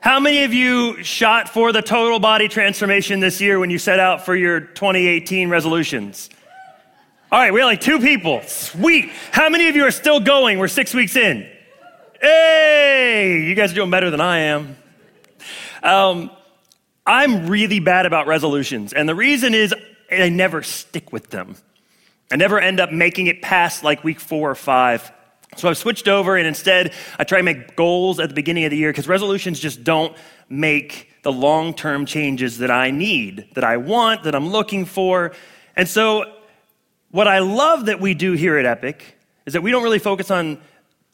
How many of you shot for the total body transformation this year when you set out for your 2018 resolutions? All right, we have like two people. Sweet. How many of you are still going? We're six weeks in. Hey, you guys are doing better than I am. Um, I'm really bad about resolutions, and the reason is I never stick with them. I never end up making it past like week four or five. So I've switched over and instead I try to make goals at the beginning of the year because resolutions just don't make the long term changes that I need, that I want, that I'm looking for. And so, what I love that we do here at Epic is that we don't really focus on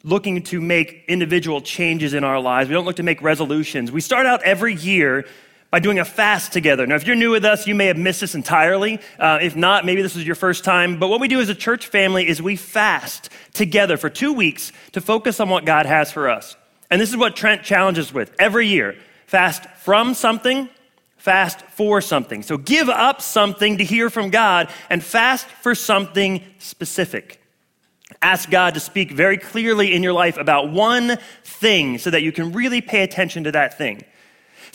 looking to make individual changes in our lives. We don't look to make resolutions. We start out every year by doing a fast together. Now, if you're new with us, you may have missed this entirely. Uh, if not, maybe this is your first time. But what we do as a church family is we fast together for two weeks to focus on what God has for us. And this is what Trent challenges with every year fast from something, fast for something. So give up something to hear from God and fast for something specific. Ask God to speak very clearly in your life about one thing so that you can really pay attention to that thing.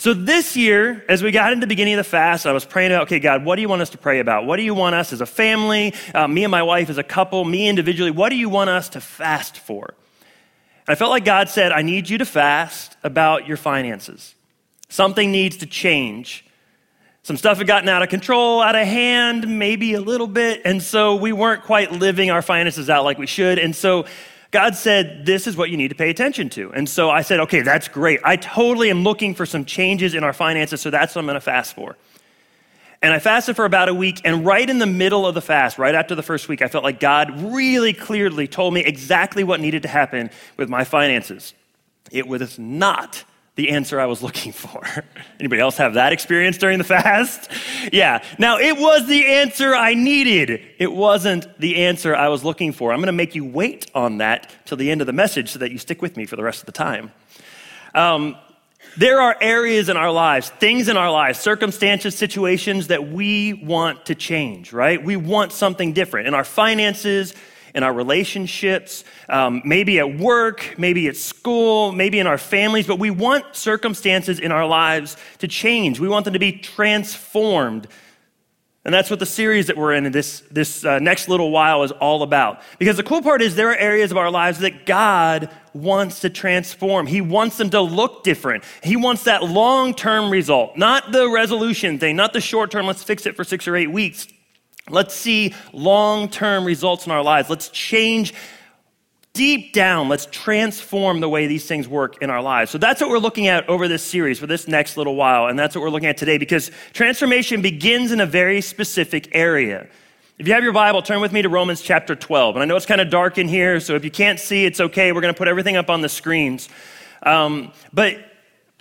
So this year, as we got into the beginning of the fast, I was praying about, okay, God, what do you want us to pray about? What do you want us as a family, uh, me and my wife as a couple, me individually, what do you want us to fast for? And I felt like God said, I need you to fast about your finances. Something needs to change. Some stuff had gotten out of control, out of hand, maybe a little bit. And so we weren't quite living our finances out like we should. And so God said, This is what you need to pay attention to. And so I said, Okay, that's great. I totally am looking for some changes in our finances, so that's what I'm going to fast for. And I fasted for about a week, and right in the middle of the fast, right after the first week, I felt like God really clearly told me exactly what needed to happen with my finances. It was not the answer I was looking for. Anybody else have that experience during the fast? yeah. Now, it was the answer I needed. It wasn't the answer I was looking for. I'm going to make you wait on that till the end of the message so that you stick with me for the rest of the time. Um, there are areas in our lives, things in our lives, circumstances, situations that we want to change, right? We want something different in our finances, in our relationships, um, maybe at work, maybe at school, maybe in our families, but we want circumstances in our lives to change. We want them to be transformed. And that's what the series that we're in this, this uh, next little while is all about. Because the cool part is there are areas of our lives that God wants to transform. He wants them to look different. He wants that long term result, not the resolution thing, not the short term, let's fix it for six or eight weeks. Let's see long term results in our lives. Let's change deep down. Let's transform the way these things work in our lives. So that's what we're looking at over this series for this next little while. And that's what we're looking at today because transformation begins in a very specific area. If you have your Bible, turn with me to Romans chapter 12. And I know it's kind of dark in here, so if you can't see, it's okay. We're going to put everything up on the screens. Um, but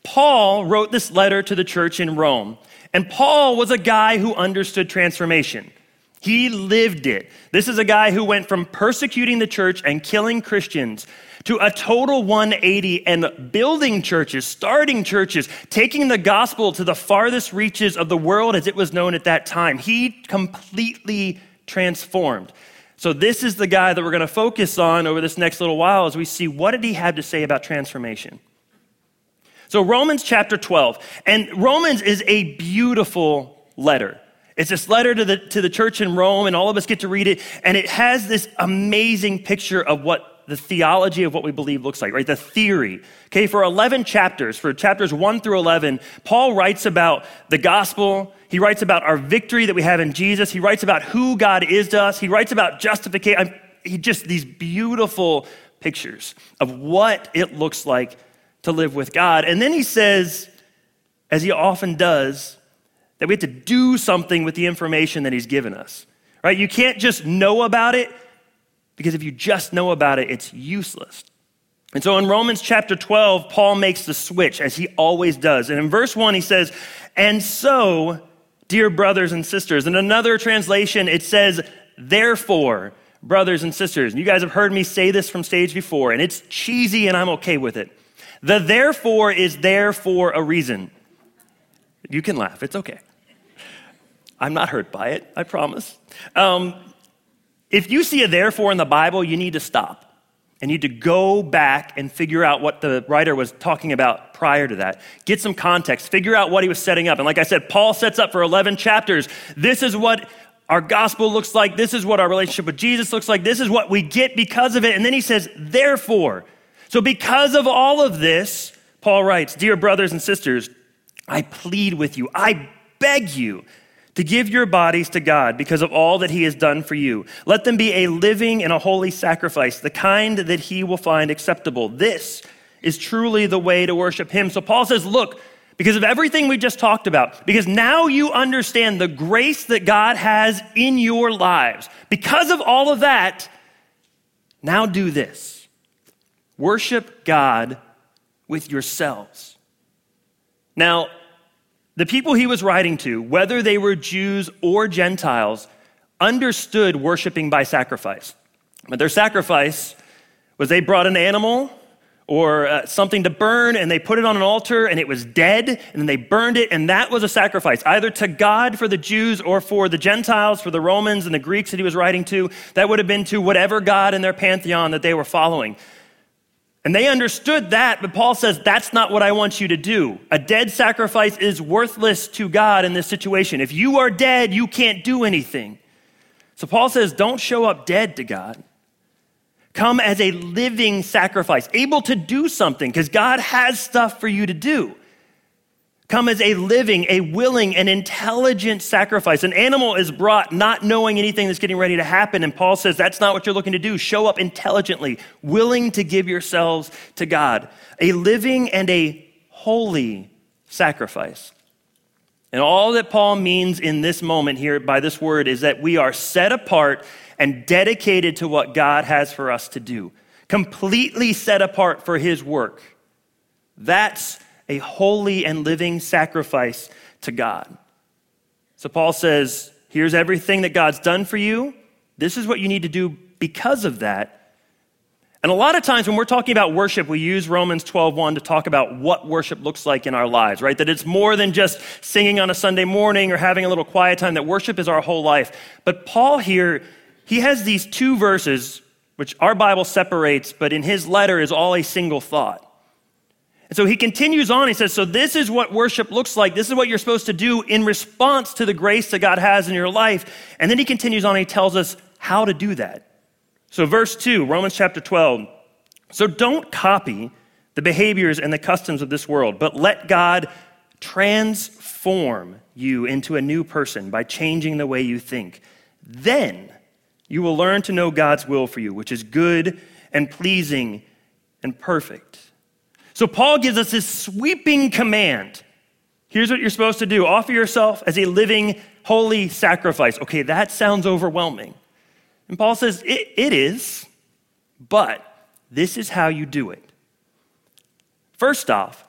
Paul wrote this letter to the church in Rome. And Paul was a guy who understood transformation. He lived it. This is a guy who went from persecuting the church and killing Christians to a total 180 and building churches, starting churches, taking the gospel to the farthest reaches of the world as it was known at that time. He completely transformed. So this is the guy that we're going to focus on over this next little while as we see what did he have to say about transformation. So Romans chapter 12, and Romans is a beautiful letter. It's this letter to the, to the church in Rome, and all of us get to read it. And it has this amazing picture of what the theology of what we believe looks like, right? The theory. Okay, for 11 chapters, for chapters 1 through 11, Paul writes about the gospel. He writes about our victory that we have in Jesus. He writes about who God is to us. He writes about justification. He just, these beautiful pictures of what it looks like to live with God. And then he says, as he often does, that we have to do something with the information that he's given us. Right? You can't just know about it because if you just know about it, it's useless. And so in Romans chapter 12, Paul makes the switch as he always does. And in verse 1, he says, And so, dear brothers and sisters. In another translation, it says, Therefore, brothers and sisters. And you guys have heard me say this from stage before, and it's cheesy and I'm okay with it. The therefore is there for a reason. You can laugh, it's okay. I'm not hurt by it, I promise. Um, if you see a therefore in the Bible, you need to stop. and need to go back and figure out what the writer was talking about prior to that. Get some context, figure out what he was setting up. And like I said, Paul sets up for 11 chapters. This is what our gospel looks like. This is what our relationship with Jesus looks like. This is what we get because of it. And then he says, therefore. So, because of all of this, Paul writes, Dear brothers and sisters, I plead with you, I beg you to give your bodies to God because of all that He has done for you. Let them be a living and a holy sacrifice, the kind that He will find acceptable. This is truly the way to worship Him. So Paul says, Look, because of everything we just talked about, because now you understand the grace that God has in your lives, because of all of that, now do this worship God with yourselves. Now, the people he was writing to, whether they were Jews or Gentiles, understood worshiping by sacrifice. But their sacrifice was they brought an animal or uh, something to burn and they put it on an altar and it was dead and then they burned it and that was a sacrifice either to god for the jews or for the gentiles for the romans and the greeks that he was writing to that would have been to whatever god in their pantheon that they were following and they understood that, but Paul says, that's not what I want you to do. A dead sacrifice is worthless to God in this situation. If you are dead, you can't do anything. So Paul says, don't show up dead to God. Come as a living sacrifice, able to do something, because God has stuff for you to do come as a living, a willing, and intelligent sacrifice. An animal is brought not knowing anything that's getting ready to happen. And Paul says that's not what you're looking to do. Show up intelligently, willing to give yourselves to God. A living and a holy sacrifice. And all that Paul means in this moment here by this word is that we are set apart and dedicated to what God has for us to do, completely set apart for his work. That's a holy and living sacrifice to God. So Paul says, here's everything that God's done for you. This is what you need to do because of that. And a lot of times when we're talking about worship, we use Romans 12:1 to talk about what worship looks like in our lives, right? That it's more than just singing on a Sunday morning or having a little quiet time, that worship is our whole life. But Paul here, he has these two verses which our Bible separates, but in his letter is all a single thought. And so he continues on. He says, So this is what worship looks like. This is what you're supposed to do in response to the grace that God has in your life. And then he continues on. He tells us how to do that. So, verse 2, Romans chapter 12. So don't copy the behaviors and the customs of this world, but let God transform you into a new person by changing the way you think. Then you will learn to know God's will for you, which is good and pleasing and perfect. So Paul gives us this sweeping command. Here's what you're supposed to do offer yourself as a living, holy sacrifice. Okay, that sounds overwhelming. And Paul says, it, it is, but this is how you do it. First off,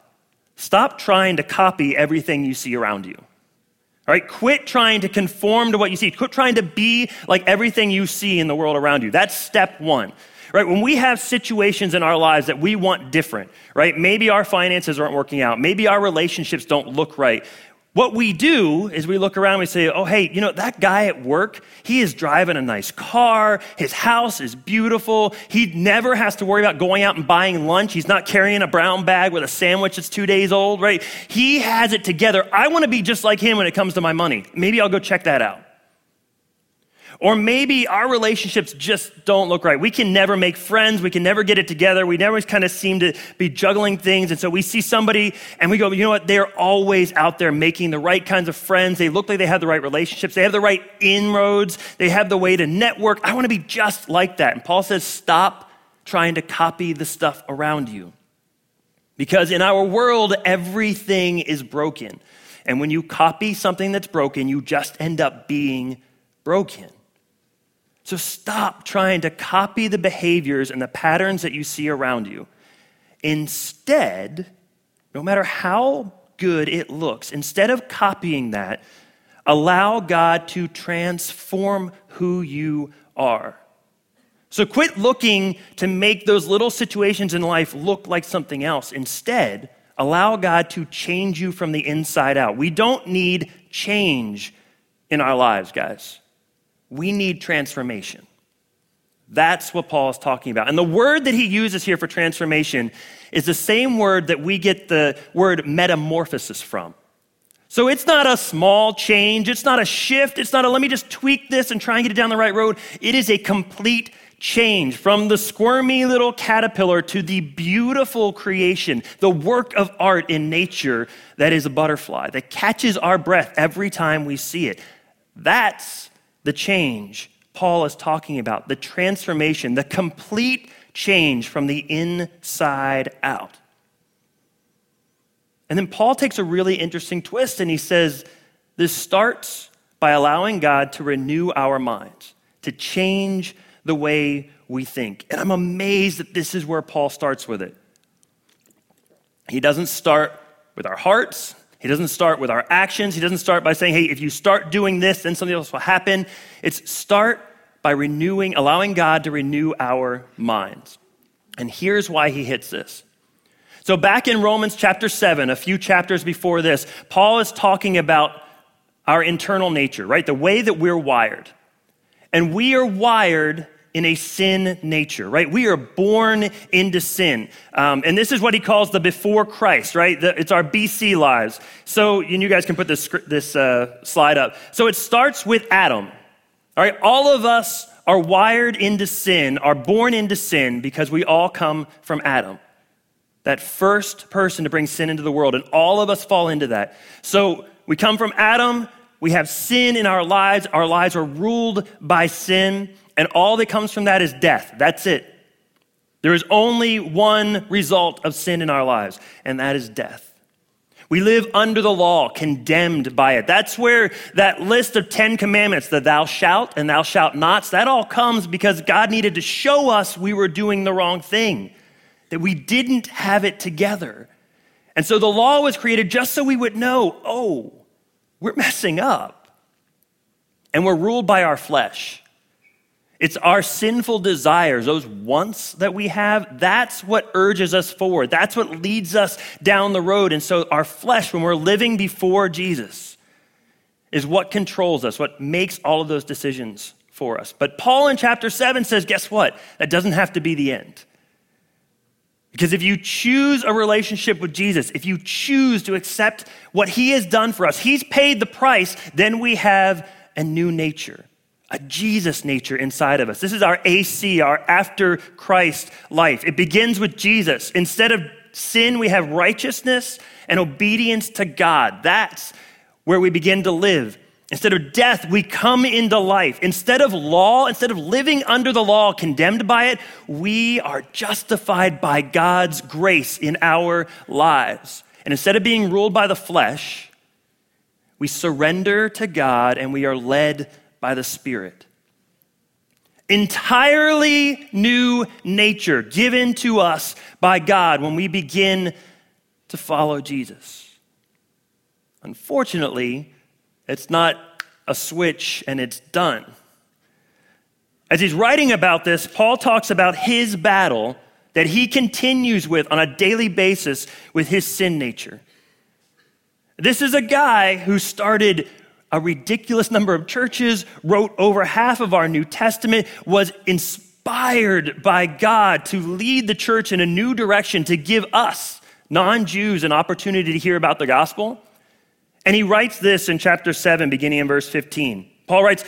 stop trying to copy everything you see around you. All right, quit trying to conform to what you see. Quit trying to be like everything you see in the world around you. That's step one right? When we have situations in our lives that we want different, right? Maybe our finances aren't working out. Maybe our relationships don't look right. What we do is we look around and we say, oh, hey, you know, that guy at work, he is driving a nice car. His house is beautiful. He never has to worry about going out and buying lunch. He's not carrying a brown bag with a sandwich that's two days old, right? He has it together. I want to be just like him when it comes to my money. Maybe I'll go check that out. Or maybe our relationships just don't look right. We can never make friends. We can never get it together. We never kind of seem to be juggling things. And so we see somebody and we go, you know what? They're always out there making the right kinds of friends. They look like they have the right relationships. They have the right inroads. They have the way to network. I want to be just like that. And Paul says, stop trying to copy the stuff around you. Because in our world, everything is broken. And when you copy something that's broken, you just end up being broken. So stop trying to copy the behaviors and the patterns that you see around you. Instead, no matter how good it looks, instead of copying that, allow God to transform who you are. So quit looking to make those little situations in life look like something else. Instead, allow God to change you from the inside out. We don't need change in our lives, guys. We need transformation. That's what Paul is talking about. And the word that he uses here for transformation is the same word that we get the word metamorphosis from. So it's not a small change, it's not a shift, it's not a let me just tweak this and try and get it down the right road. It is a complete change from the squirmy little caterpillar to the beautiful creation, the work of art in nature that is a butterfly that catches our breath every time we see it. That's the change Paul is talking about the transformation, the complete change from the inside out. And then Paul takes a really interesting twist and he says, This starts by allowing God to renew our minds, to change the way we think. And I'm amazed that this is where Paul starts with it. He doesn't start with our hearts, he doesn't start with our actions. He doesn't start by saying, hey, if you start doing this, then something else will happen. It's start by renewing, allowing God to renew our minds. And here's why he hits this. So, back in Romans chapter 7, a few chapters before this, Paul is talking about our internal nature, right? The way that we're wired. And we are wired in a sin nature, right? We are born into sin. Um, and this is what he calls the before Christ, right? The, it's our BC lives. So, and you guys can put this, this uh, slide up. So it starts with Adam, all right? All of us are wired into sin, are born into sin because we all come from Adam. That first person to bring sin into the world, and all of us fall into that. So we come from Adam, we have sin in our lives, our lives are ruled by sin. And all that comes from that is death. That's it. There is only one result of sin in our lives, and that is death. We live under the law, condemned by it. That's where that list of 10 commandments, the thou shalt and thou shalt nots, that all comes because God needed to show us we were doing the wrong thing, that we didn't have it together. And so the law was created just so we would know oh, we're messing up. And we're ruled by our flesh. It's our sinful desires, those wants that we have, that's what urges us forward. That's what leads us down the road. And so, our flesh, when we're living before Jesus, is what controls us, what makes all of those decisions for us. But Paul in chapter 7 says, guess what? That doesn't have to be the end. Because if you choose a relationship with Jesus, if you choose to accept what he has done for us, he's paid the price, then we have a new nature a Jesus nature inside of us. This is our AC, our after Christ life. It begins with Jesus. Instead of sin, we have righteousness and obedience to God. That's where we begin to live. Instead of death, we come into life. Instead of law, instead of living under the law, condemned by it, we are justified by God's grace in our lives. And instead of being ruled by the flesh, we surrender to God and we are led by the Spirit. Entirely new nature given to us by God when we begin to follow Jesus. Unfortunately, it's not a switch and it's done. As he's writing about this, Paul talks about his battle that he continues with on a daily basis with his sin nature. This is a guy who started a ridiculous number of churches, wrote over half of our New Testament, was inspired by God to lead the church in a new direction, to give us, non Jews, an opportunity to hear about the gospel. And he writes this in chapter 7, beginning in verse 15. Paul writes,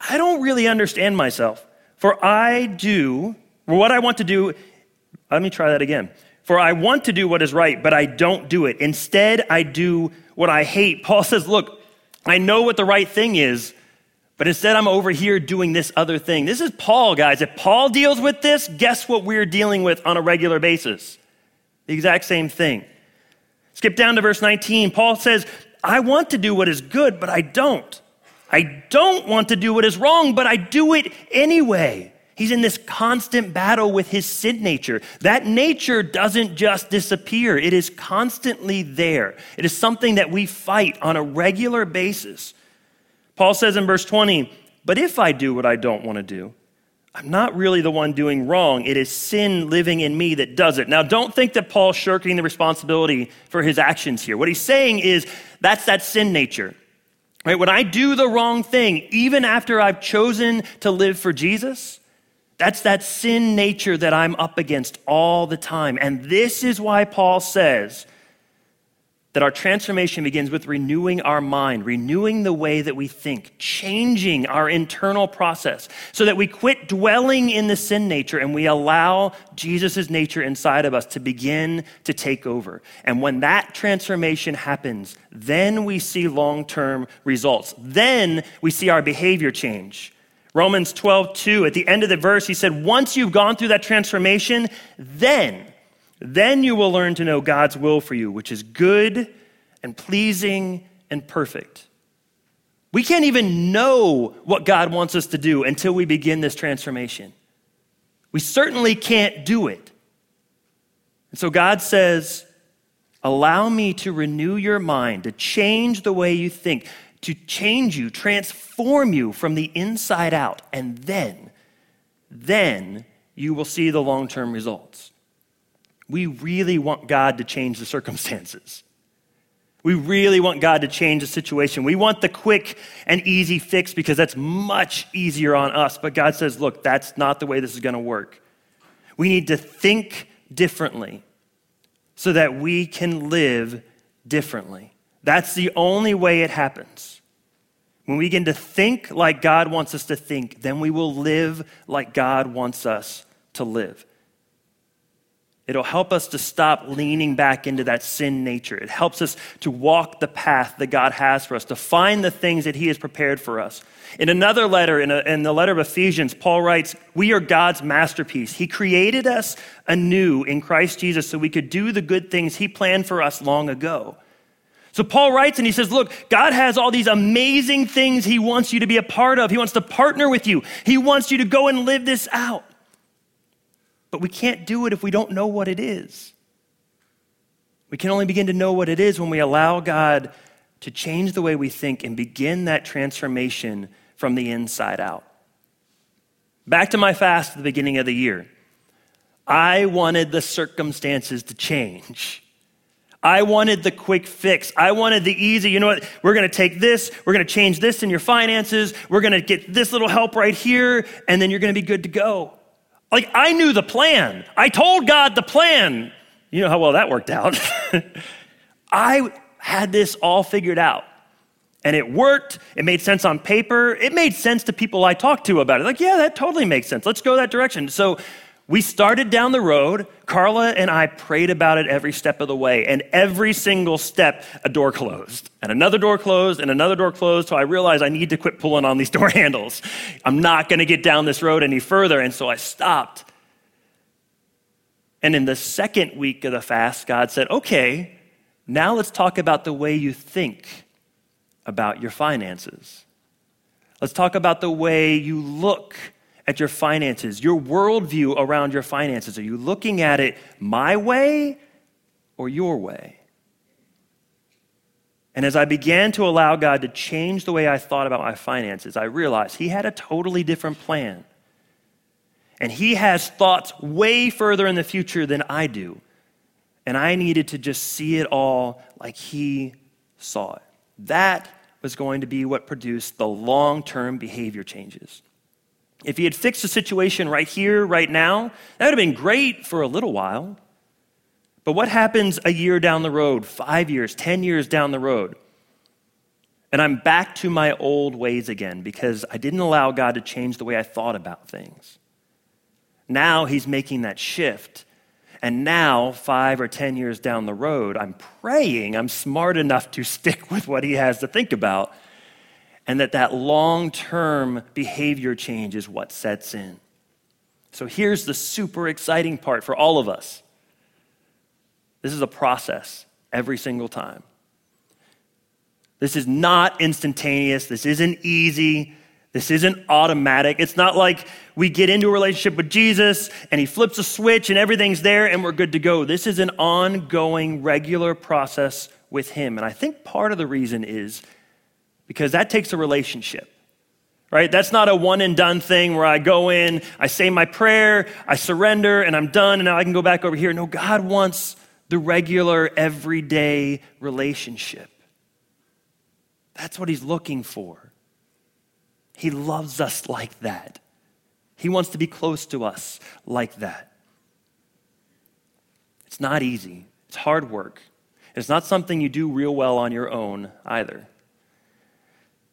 I don't really understand myself, for I do, what I want to do, let me try that again. For I want to do what is right, but I don't do it. Instead, I do what I hate. Paul says, Look, I know what the right thing is, but instead I'm over here doing this other thing. This is Paul, guys. If Paul deals with this, guess what we're dealing with on a regular basis? The exact same thing. Skip down to verse 19. Paul says, I want to do what is good, but I don't. I don't want to do what is wrong, but I do it anyway. He's in this constant battle with his sin nature. That nature doesn't just disappear, it is constantly there. It is something that we fight on a regular basis. Paul says in verse 20, But if I do what I don't want to do, I'm not really the one doing wrong. It is sin living in me that does it. Now, don't think that Paul's shirking the responsibility for his actions here. What he's saying is that's that sin nature. Right? When I do the wrong thing, even after I've chosen to live for Jesus, That's that sin nature that I'm up against all the time. And this is why Paul says that our transformation begins with renewing our mind, renewing the way that we think, changing our internal process so that we quit dwelling in the sin nature and we allow Jesus' nature inside of us to begin to take over. And when that transformation happens, then we see long term results. Then we see our behavior change. Romans 12, 2, at the end of the verse, he said, Once you've gone through that transformation, then then you will learn to know God's will for you, which is good and pleasing and perfect. We can't even know what God wants us to do until we begin this transformation. We certainly can't do it. And so God says, Allow me to renew your mind, to change the way you think, to change you, transform you from the inside out. And then, then you will see the long term results. We really want God to change the circumstances. We really want God to change the situation. We want the quick and easy fix because that's much easier on us. But God says, look, that's not the way this is going to work. We need to think differently so that we can live differently. That's the only way it happens. When we begin to think like God wants us to think, then we will live like God wants us to live. It'll help us to stop leaning back into that sin nature. It helps us to walk the path that God has for us, to find the things that He has prepared for us. In another letter, in, a, in, the letter of Ephesians, Paul writes, We are God's masterpiece. He created us anew in Christ Jesus so we could do the good things He planned for us long ago. So Paul writes and he says, Look, God has all these amazing things He wants you to be a part of. He wants to partner with you, He wants you to go and live this out. But we can't do it if we don't know what it is. We can only begin to know what it is when we allow God to change the way we think and begin that transformation from the inside out. Back to my fast at the beginning of the year. I wanted the circumstances to change. I wanted the quick fix. I wanted the easy, you know what? We're going to take this, we're going to change this in your finances, we're going to get this little help right here, and then you're going to be good to go. Like, I knew the plan. I told God the plan. You know how well that worked out. I had this all figured out. And it worked. It made sense on paper. It made sense to people I talked to about it. Like, yeah, that totally makes sense. Let's go that direction. So we started down the road. Carla and I prayed about it every step of the way. And every single step, a door closed, and another door closed, and another door closed. So I realized I need to quit pulling on these door handles. I'm not going to get down this road any further. And so I stopped. And in the second week of the fast, God said, okay, now let's talk about the way you think about your finances. Let's talk about the way you look at your finances, your worldview around your finances? Are you looking at it my way or your way? And as I began to allow God to change the way I thought about my finances, I realized He had a totally different plan. And He has thoughts way further in the future than I do. And I needed to just see it all like He saw it. That was going to be what produced the long term behavior changes. If he had fixed the situation right here, right now, that would have been great for a little while. But what happens a year down the road, five years, 10 years down the road? And I'm back to my old ways again because I didn't allow God to change the way I thought about things. Now he's making that shift. And now, five or 10 years down the road, I'm praying I'm smart enough to stick with what he has to think about and that that long-term behavior change is what sets in. So here's the super exciting part for all of us. This is a process every single time. This is not instantaneous. This isn't easy. This isn't automatic. It's not like we get into a relationship with Jesus and he flips a switch and everything's there and we're good to go. This is an ongoing, regular process with him. And I think part of the reason is because that takes a relationship. Right? That's not a one and done thing where I go in, I say my prayer, I surrender, and I'm done, and now I can go back over here. No, God wants the regular, everyday relationship. That's what He's looking for. He loves us like that. He wants to be close to us like that. It's not easy, it's hard work. It's not something you do real well on your own either.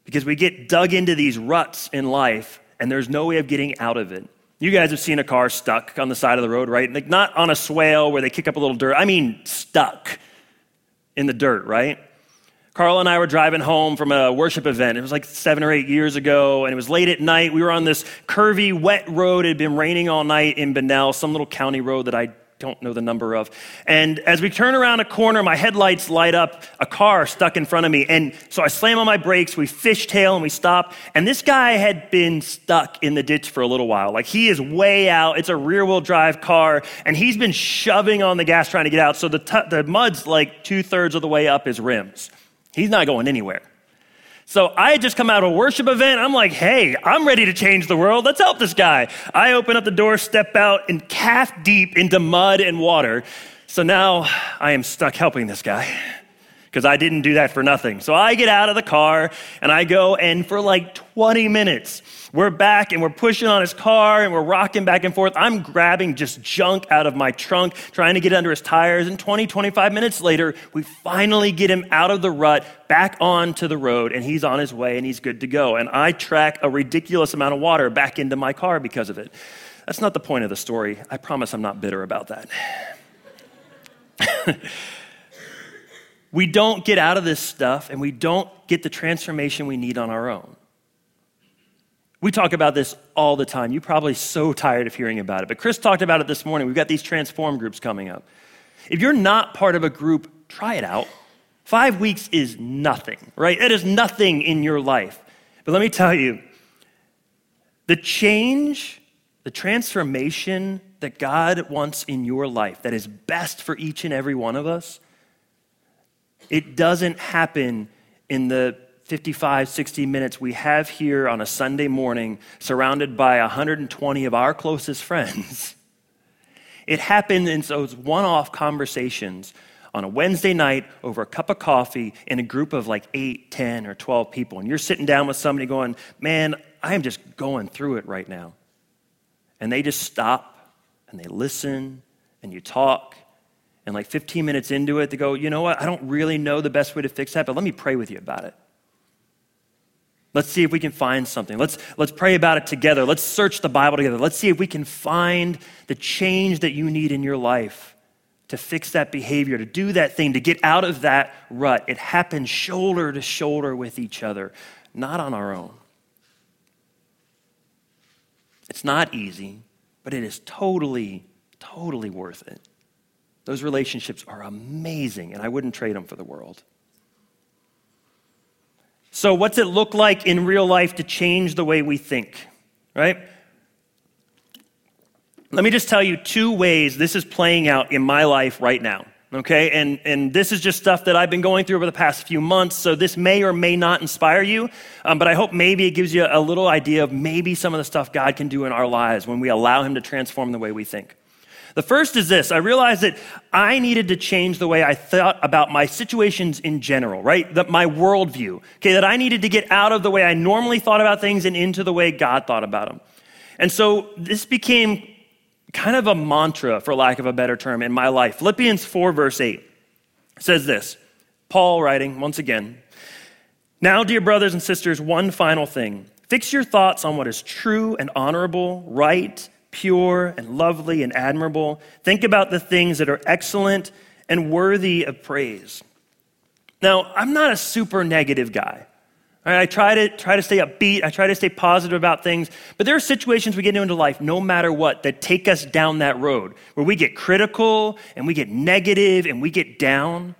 Because we get dug into these ruts in life and there's no way of getting out of it. You guys have seen a car stuck on the side of the road, right? Like not on a swale where they kick up a little dirt. I mean, stuck in the dirt, right? Carla and I were driving home from a worship event. It was like seven or eight years ago, and it was late at night. We were on this curvy, wet road. It had been raining all night in Bunnell, some little county road that I don't know the number of. And as we turn around a corner, my headlights light up a car stuck in front of me. And so I slam on my brakes, we fishtail and we stop. And this guy had been stuck in the ditch for a little while. Like he is way out. It's a rear wheel drive car. And he's been shoving on the gas trying to get out. So the, t- the mud's like two thirds of the way up his rims. He's not going anywhere. So I had just come out of a worship event. I'm like, hey, I'm ready to change the world. Let's help this guy. I open up the door, step out, and calf deep into mud and water. So now I am stuck helping this guy because I didn't do that for nothing. So I get out of the car and I go, and for like 20 minutes, we're back and we're pushing on his car and we're rocking back and forth. I'm grabbing just junk out of my trunk, trying to get under his tires. And 20, 25 minutes later, we finally get him out of the rut, back onto the road, and he's on his way and he's good to go. And I track a ridiculous amount of water back into my car because of it. That's not the point of the story. I promise I'm not bitter about that. we don't get out of this stuff and we don't get the transformation we need on our own. We talk about this all the time. You're probably so tired of hearing about it. But Chris talked about it this morning. We've got these transform groups coming up. If you're not part of a group, try it out. Five weeks is nothing, right? It is nothing in your life. But let me tell you the change, the transformation that God wants in your life that is best for each and every one of us, it doesn't happen in the 55, 60 minutes we have here on a Sunday morning, surrounded by 120 of our closest friends. It happened in those one off conversations on a Wednesday night over a cup of coffee in a group of like 8, 10, or 12 people. And you're sitting down with somebody going, Man, I am just going through it right now. And they just stop and they listen and you talk. And like 15 minutes into it, they go, You know what? I don't really know the best way to fix that, but let me pray with you about it. Let's see if we can find something. Let's, let's pray about it together. Let's search the Bible together. Let's see if we can find the change that you need in your life to fix that behavior, to do that thing, to get out of that rut. It happens shoulder to shoulder with each other, not on our own. It's not easy, but it is totally, totally worth it. Those relationships are amazing, and I wouldn't trade them for the world. So, what's it look like in real life to change the way we think, right? Let me just tell you two ways this is playing out in my life right now, okay? And, and this is just stuff that I've been going through over the past few months, so this may or may not inspire you, um, but I hope maybe it gives you a little idea of maybe some of the stuff God can do in our lives when we allow Him to transform the way we think. The first is this I realized that I needed to change the way I thought about my situations in general, right? That my worldview, okay, that I needed to get out of the way I normally thought about things and into the way God thought about them. And so this became kind of a mantra, for lack of a better term, in my life. Philippians 4, verse 8 says this Paul writing, once again, Now, dear brothers and sisters, one final thing. Fix your thoughts on what is true and honorable, right, pure and lovely and admirable. Think about the things that are excellent and worthy of praise. Now, I'm not a super negative guy. Right, I try to try to stay upbeat. I try to stay positive about things. But there are situations we get into life, no matter what, that take us down that road where we get critical and we get negative and we get down.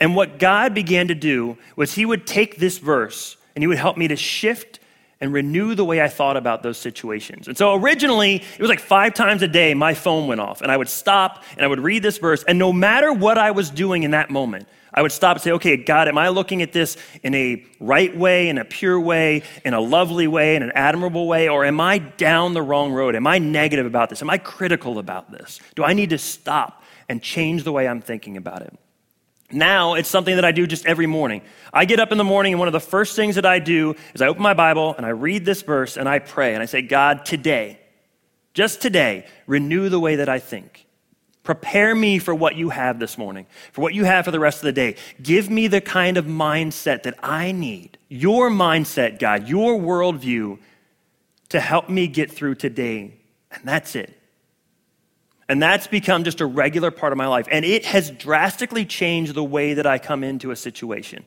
And what God began to do was He would take this verse and He would help me to shift and renew the way I thought about those situations. And so originally, it was like five times a day my phone went off, and I would stop and I would read this verse, and no matter what I was doing in that moment, I would stop and say, okay, God, am I looking at this in a right way, in a pure way, in a lovely way, in an admirable way, or am I down the wrong road? Am I negative about this? Am I critical about this? Do I need to stop and change the way I'm thinking about it? Now it's something that I do just every morning. I get up in the morning, and one of the first things that I do is I open my Bible and I read this verse and I pray and I say, God, today, just today, renew the way that I think. Prepare me for what you have this morning, for what you have for the rest of the day. Give me the kind of mindset that I need, your mindset, God, your worldview to help me get through today. And that's it. And that's become just a regular part of my life. And it has drastically changed the way that I come into a situation.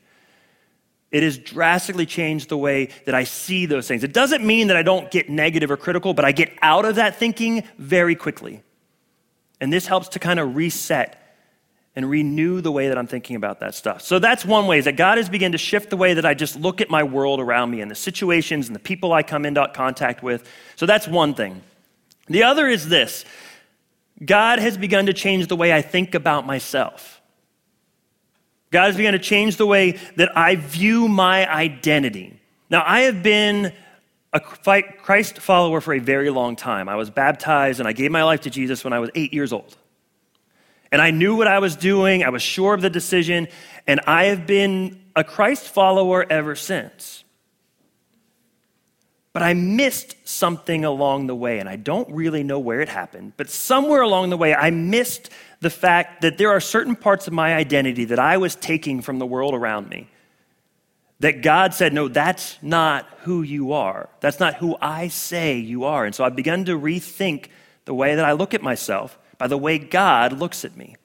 It has drastically changed the way that I see those things. It doesn't mean that I don't get negative or critical, but I get out of that thinking very quickly. And this helps to kind of reset and renew the way that I'm thinking about that stuff. So that's one way is that God has begun to shift the way that I just look at my world around me and the situations and the people I come into contact with. So that's one thing. The other is this God has begun to change the way I think about myself. God has begun to change the way that I view my identity. Now, I have been a Christ follower for a very long time. I was baptized and I gave my life to Jesus when I was eight years old. And I knew what I was doing, I was sure of the decision, and I have been a Christ follower ever since. But I missed something along the way, and I don't really know where it happened. But somewhere along the way, I missed the fact that there are certain parts of my identity that I was taking from the world around me that God said, No, that's not who you are. That's not who I say you are. And so I've begun to rethink the way that I look at myself by the way God looks at me.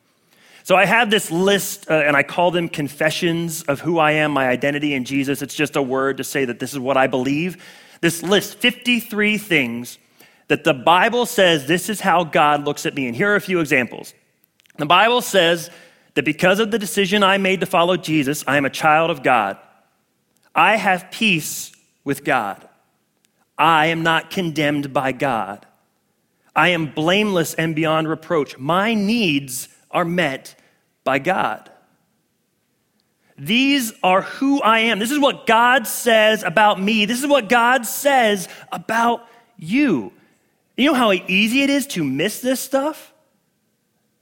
So I have this list, uh, and I call them confessions of who I am, my identity in Jesus. It's just a word to say that this is what I believe. This list 53 things that the Bible says this is how God looks at me. And here are a few examples. The Bible says that because of the decision I made to follow Jesus, I am a child of God. I have peace with God. I am not condemned by God. I am blameless and beyond reproach. My needs are met by God. These are who I am. This is what God says about me. This is what God says about you. You know how easy it is to miss this stuff?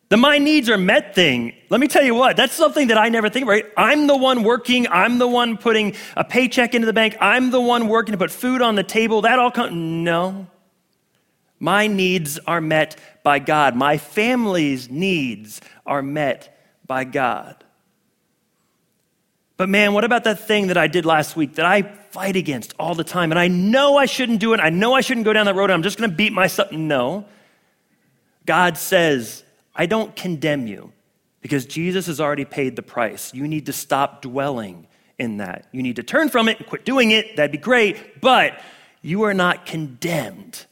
The my needs are met thing, let me tell you what, that's something that I never think about. Right? I'm the one working, I'm the one putting a paycheck into the bank, I'm the one working to put food on the table. That all comes. No. My needs are met by God. My family's needs are met by God. But man, what about that thing that I did last week that I fight against all the time? And I know I shouldn't do it. I know I shouldn't go down that road. I'm just going to beat myself. No. God says, I don't condemn you because Jesus has already paid the price. You need to stop dwelling in that. You need to turn from it and quit doing it. That'd be great. But you are not condemned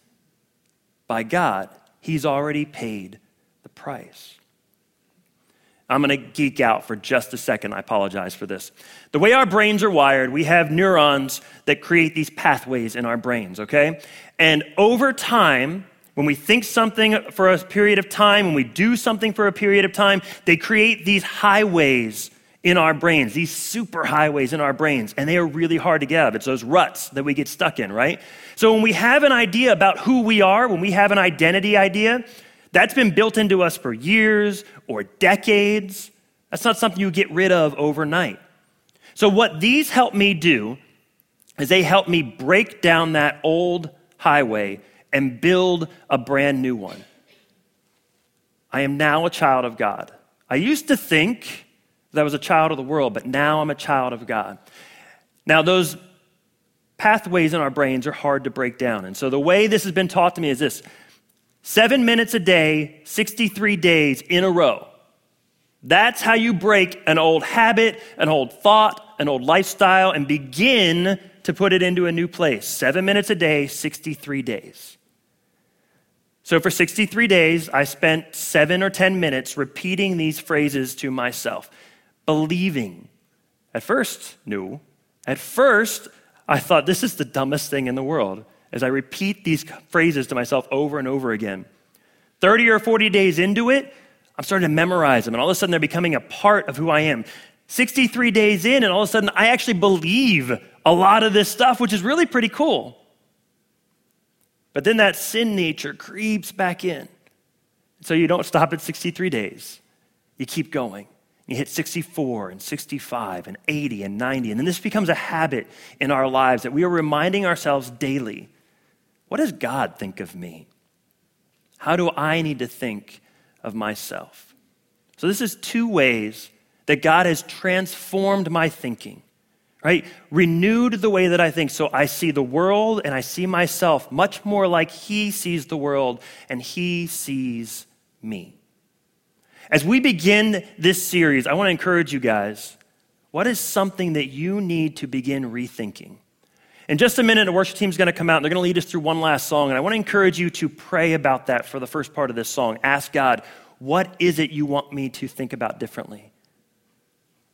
by God. He's already paid the price. I'm going to geek out for just a second. I apologize for this. The way our brains are wired, we have neurons that create these pathways in our brains, okay? And over time, when we think something for a period of time, when we do something for a period of time, they create these highways in our brains, these super highways in our brains, and they are really hard to get out of. It's those ruts that we get stuck in, right? So when we have an idea about who we are, when we have an identity idea, that's been built into us for years or decades. That's not something you get rid of overnight. So what these help me do is they help me break down that old highway and build a brand new one. I am now a child of God. I used to think that I was a child of the world, but now I'm a child of God. Now, those pathways in our brains are hard to break down. And so, the way this has been taught to me is this seven minutes a day, 63 days in a row. That's how you break an old habit, an old thought, an old lifestyle, and begin to put it into a new place. Seven minutes a day, 63 days. So for 63 days, I spent seven or 10 minutes repeating these phrases to myself, believing. At first, no. At first, I thought this is the dumbest thing in the world as I repeat these phrases to myself over and over again. 30 or 40 days into it, I'm starting to memorize them, and all of a sudden they're becoming a part of who I am. 63 days in, and all of a sudden I actually believe a lot of this stuff, which is really pretty cool. But then that sin nature creeps back in. So you don't stop at 63 days. You keep going. You hit 64 and 65 and 80 and 90. And then this becomes a habit in our lives that we are reminding ourselves daily what does God think of me? How do I need to think of myself? So, this is two ways that God has transformed my thinking, right? Renewed the way that I think. So, I see the world and I see myself much more like He sees the world and He sees me. As we begin this series, I want to encourage you guys what is something that you need to begin rethinking? In just a minute, the worship team is going to come out and they're going to lead us through one last song. And I want to encourage you to pray about that for the first part of this song. Ask God, what is it you want me to think about differently?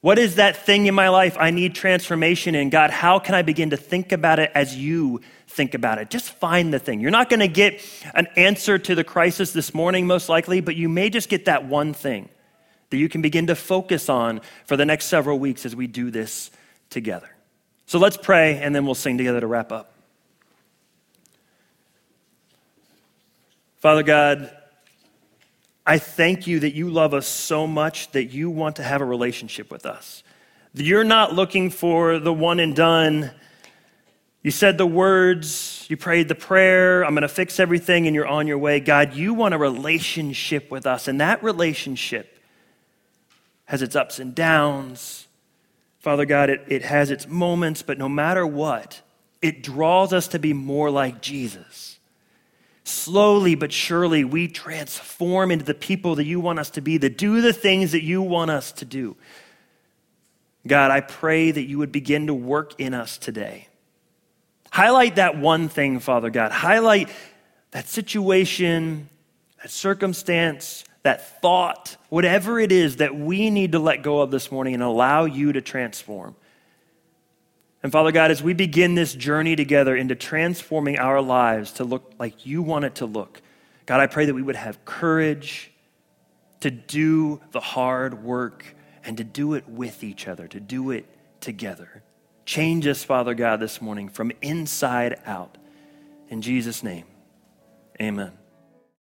What is that thing in my life I need transformation in? God, how can I begin to think about it as you think about it? Just find the thing. You're not going to get an answer to the crisis this morning, most likely, but you may just get that one thing that you can begin to focus on for the next several weeks as we do this together. So let's pray and then we'll sing together to wrap up. Father God, I thank you that you love us so much that you want to have a relationship with us. You're not looking for the one and done. You said the words, you prayed the prayer, I'm going to fix everything, and you're on your way. God, you want a relationship with us, and that relationship has its ups and downs. Father God, it, it has its moments, but no matter what, it draws us to be more like Jesus. Slowly but surely, we transform into the people that you want us to be, that do the things that you want us to do. God, I pray that you would begin to work in us today. Highlight that one thing, Father God. Highlight that situation, that circumstance, that thought, whatever it is that we need to let go of this morning and allow you to transform. And Father God, as we begin this journey together into transforming our lives to look like you want it to look, God, I pray that we would have courage to do the hard work and to do it with each other, to do it together. Change us, Father God, this morning from inside out. In Jesus' name, amen.